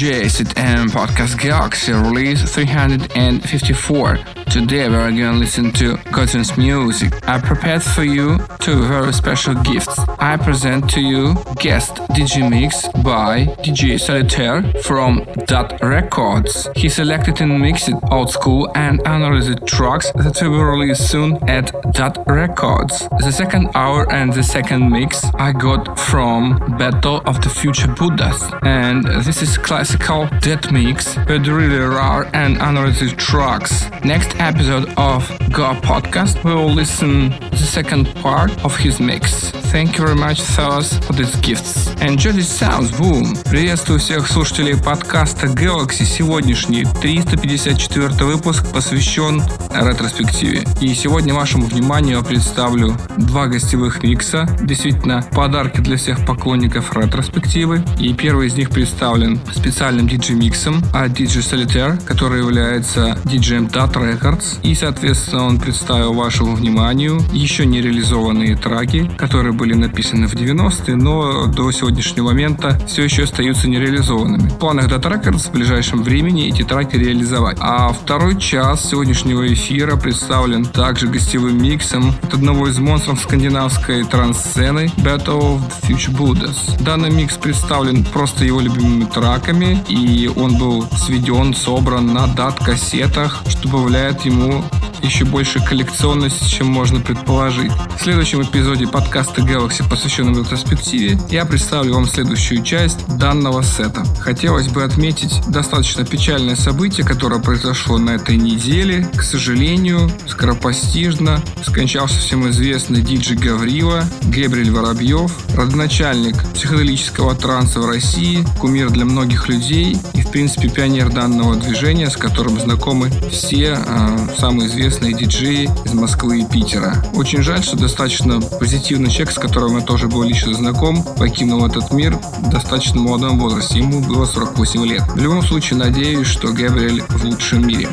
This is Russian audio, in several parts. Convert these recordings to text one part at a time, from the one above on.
And Podcast Galaxy release 354. Today we are gonna listen to Cotton's music. I prepared for you two very special gifts. I present to you guest DJ mix by DJ Solitaire from Dot Records. He selected and mixed old school and unreleased tracks that will be released soon at Dot Records. The second hour and the second mix I got from Battle of the Future Buddhas. And this is classical dead mix with really rare and unreleased tracks. Next episode of Go Podcast, we will listen to the second part of his mix. Thank you very much, fellas, for these gifts. Enjoy the sounds, boom! Приветствую всех слушателей подкаста Galaxy. Сегодняшний 354 выпуск посвящен ретроспективе. И сегодня вашему вниманию я представлю два гостевых микса. Действительно, подарки для всех поклонников ретроспективы. И первый из них представлен специальным диджей-миксом от DJ Solitaire, который является диджеем Dot Records. И, соответственно, он представил вашему вниманию еще не реализованные траки, которые были написаны в 90-е, но до сегодняшнего момента все еще остаются нереализованными. В планах Data Records в ближайшем времени эти траки реализовать. А второй час сегодняшнего эфира представлен также гостевым миксом от одного из монстров скандинавской транс-сцены Battle of the Future Buddhas. Данный микс представлен просто его любимыми траками, и он был сведен, собран на дат-кассетах, что добавляет ему еще больше коллекционности, чем можно предположить. В следующем эпизоде подкаста Galaxy, посвященном ретроспективе, я представлю вам следующую часть данного сета. Хотелось бы отметить достаточно печальное событие, которое произошло на этой неделе. К сожалению, скоропостижно скончался всем известный диджей Гаврила, Гебриль Воробьев, родоначальник психоделического транса в России, кумир для многих людей и, в принципе, пионер данного движения, с которым знакомы все э, самые известные диджеи из Москвы и Питера. Очень жаль, что достаточно позитивный человек, с которым я тоже был лично знаком, покинул этот мир в достаточно молодом возрасте. Ему было 48 лет. В любом случае, надеюсь, что Габриэль в лучшем мире.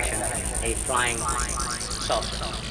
direction a flying saucer.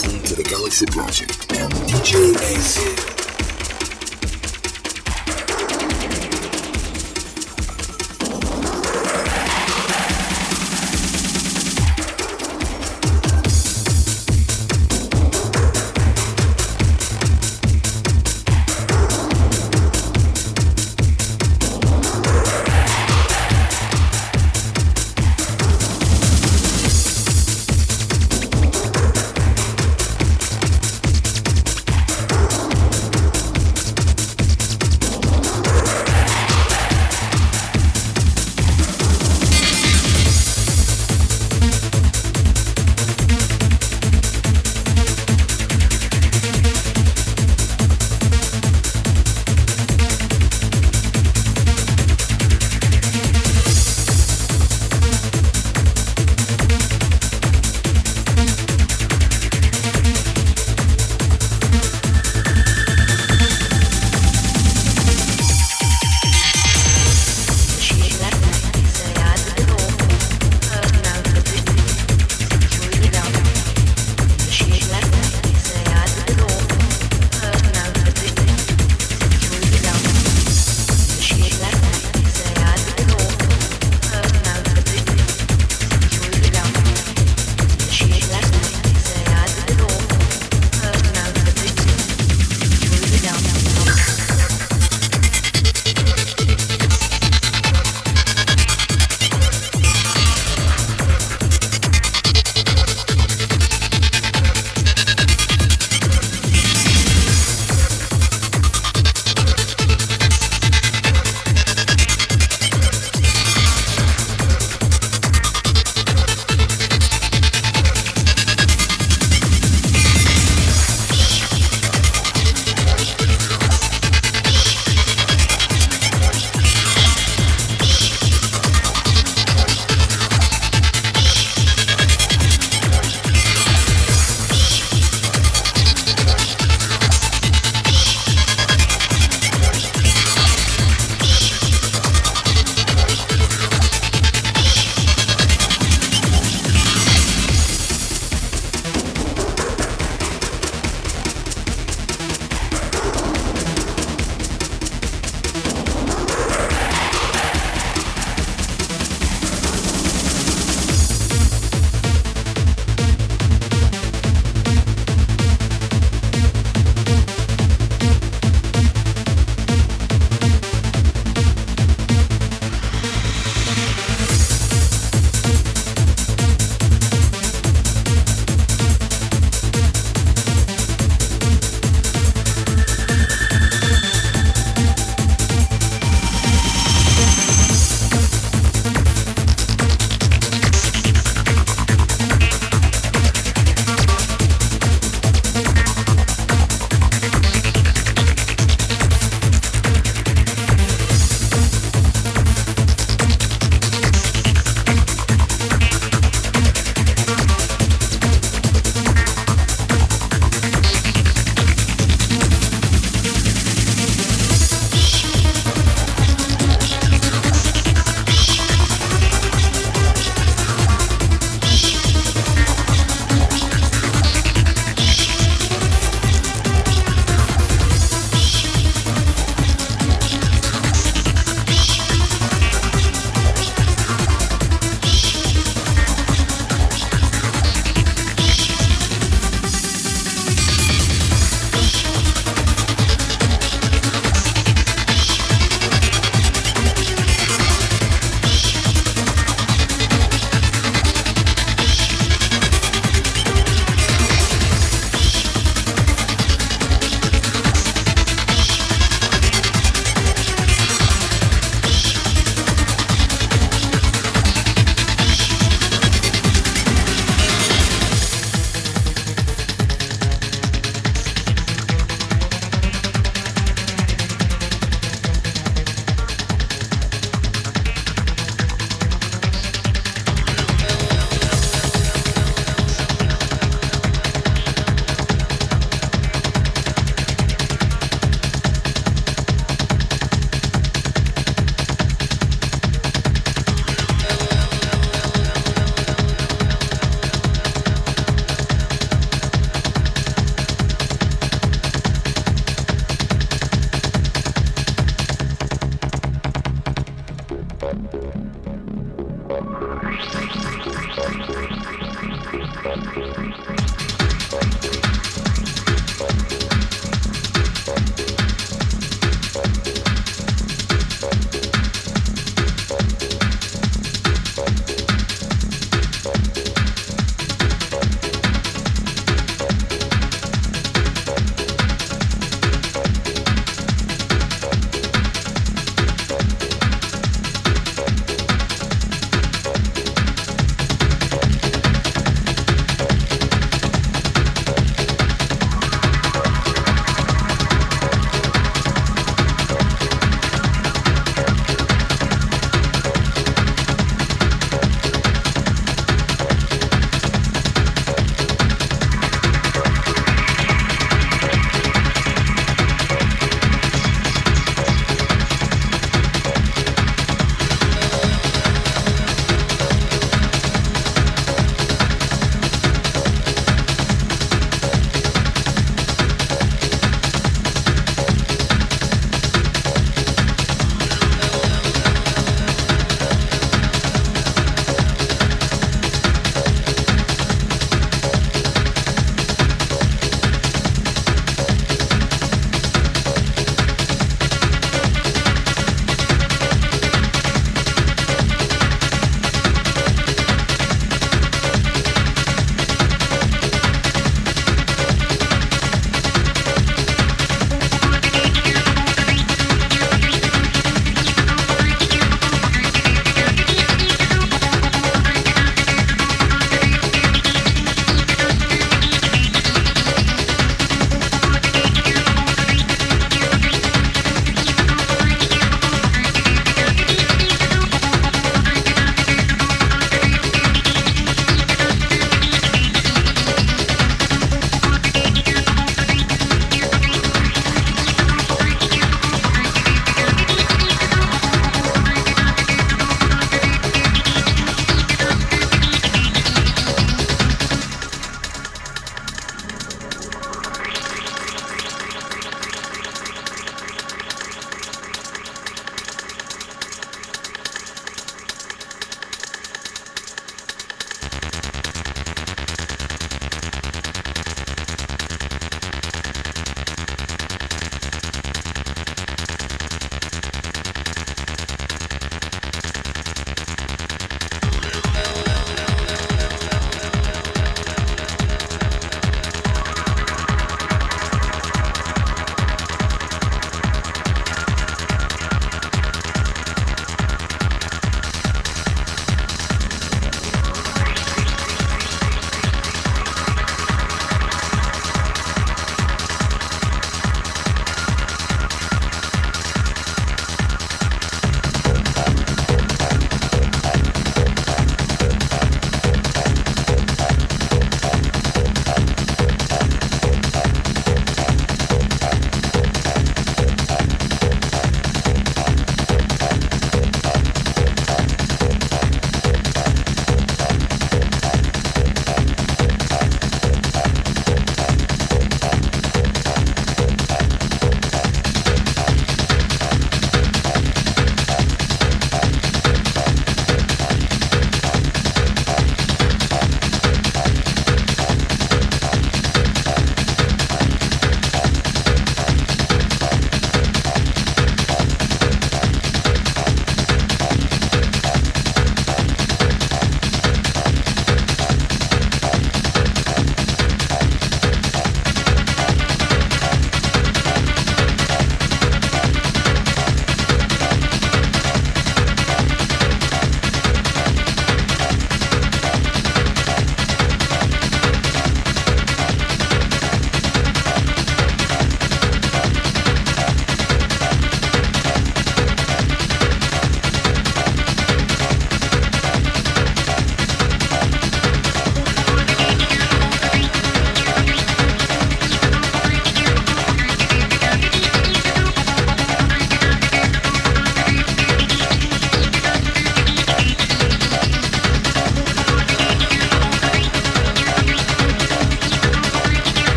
To the Galaxy Project and DJ AZ.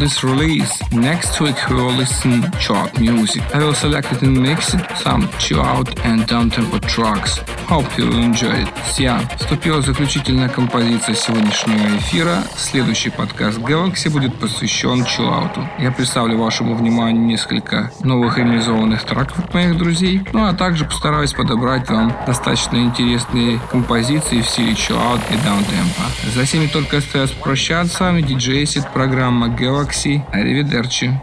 This release. Next week we will listen out music. I will select it and mix it, some chill out and down tempo tracks. Hope you enjoy it. Сиан. Вступила заключительная композиция сегодняшнего эфира. Следующий подкаст Galaxy будет посвящен чиллауту. Я представлю вашему вниманию несколько новых реализованных треков от моих друзей, ну а также постараюсь подобрать вам достаточно интересные композиции в стиле чиллаут и даунтемпа. За всеми только остается прощаться. Диджей программа Galaxy. Аривидерчи.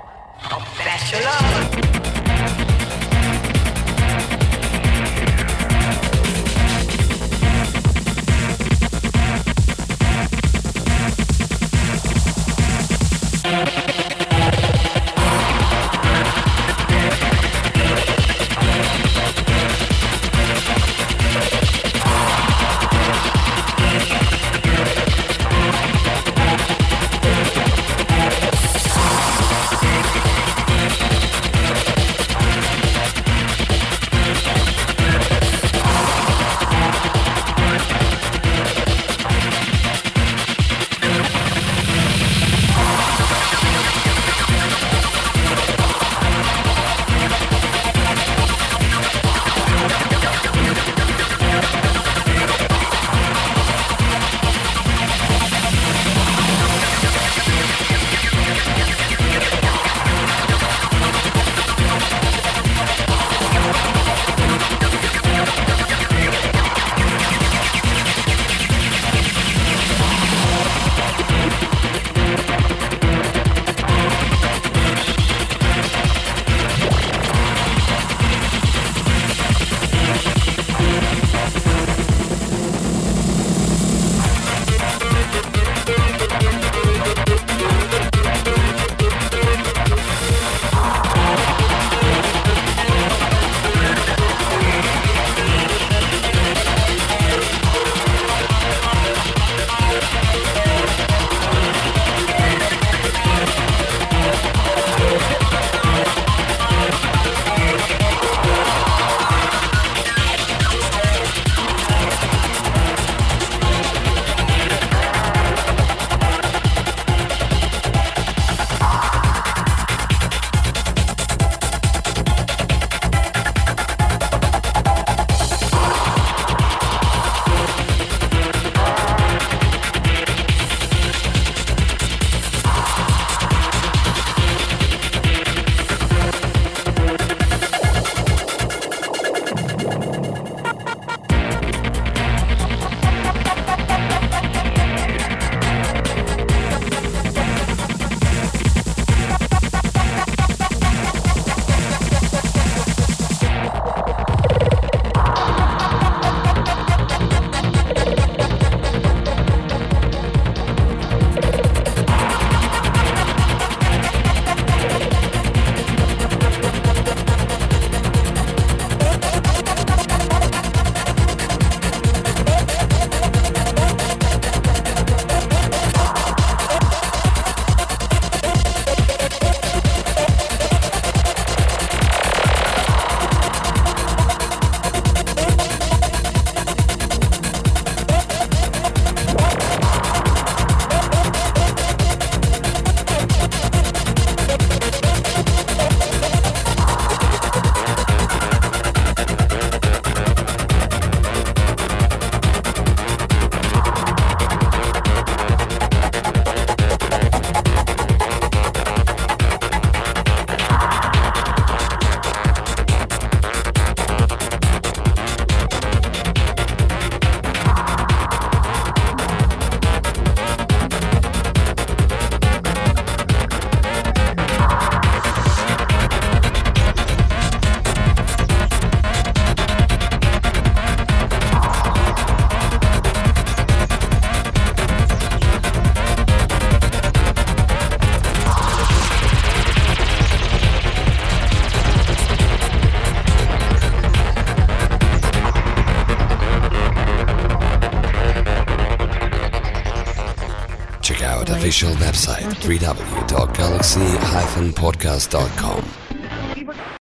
Official website www.galaxy-podcast.com.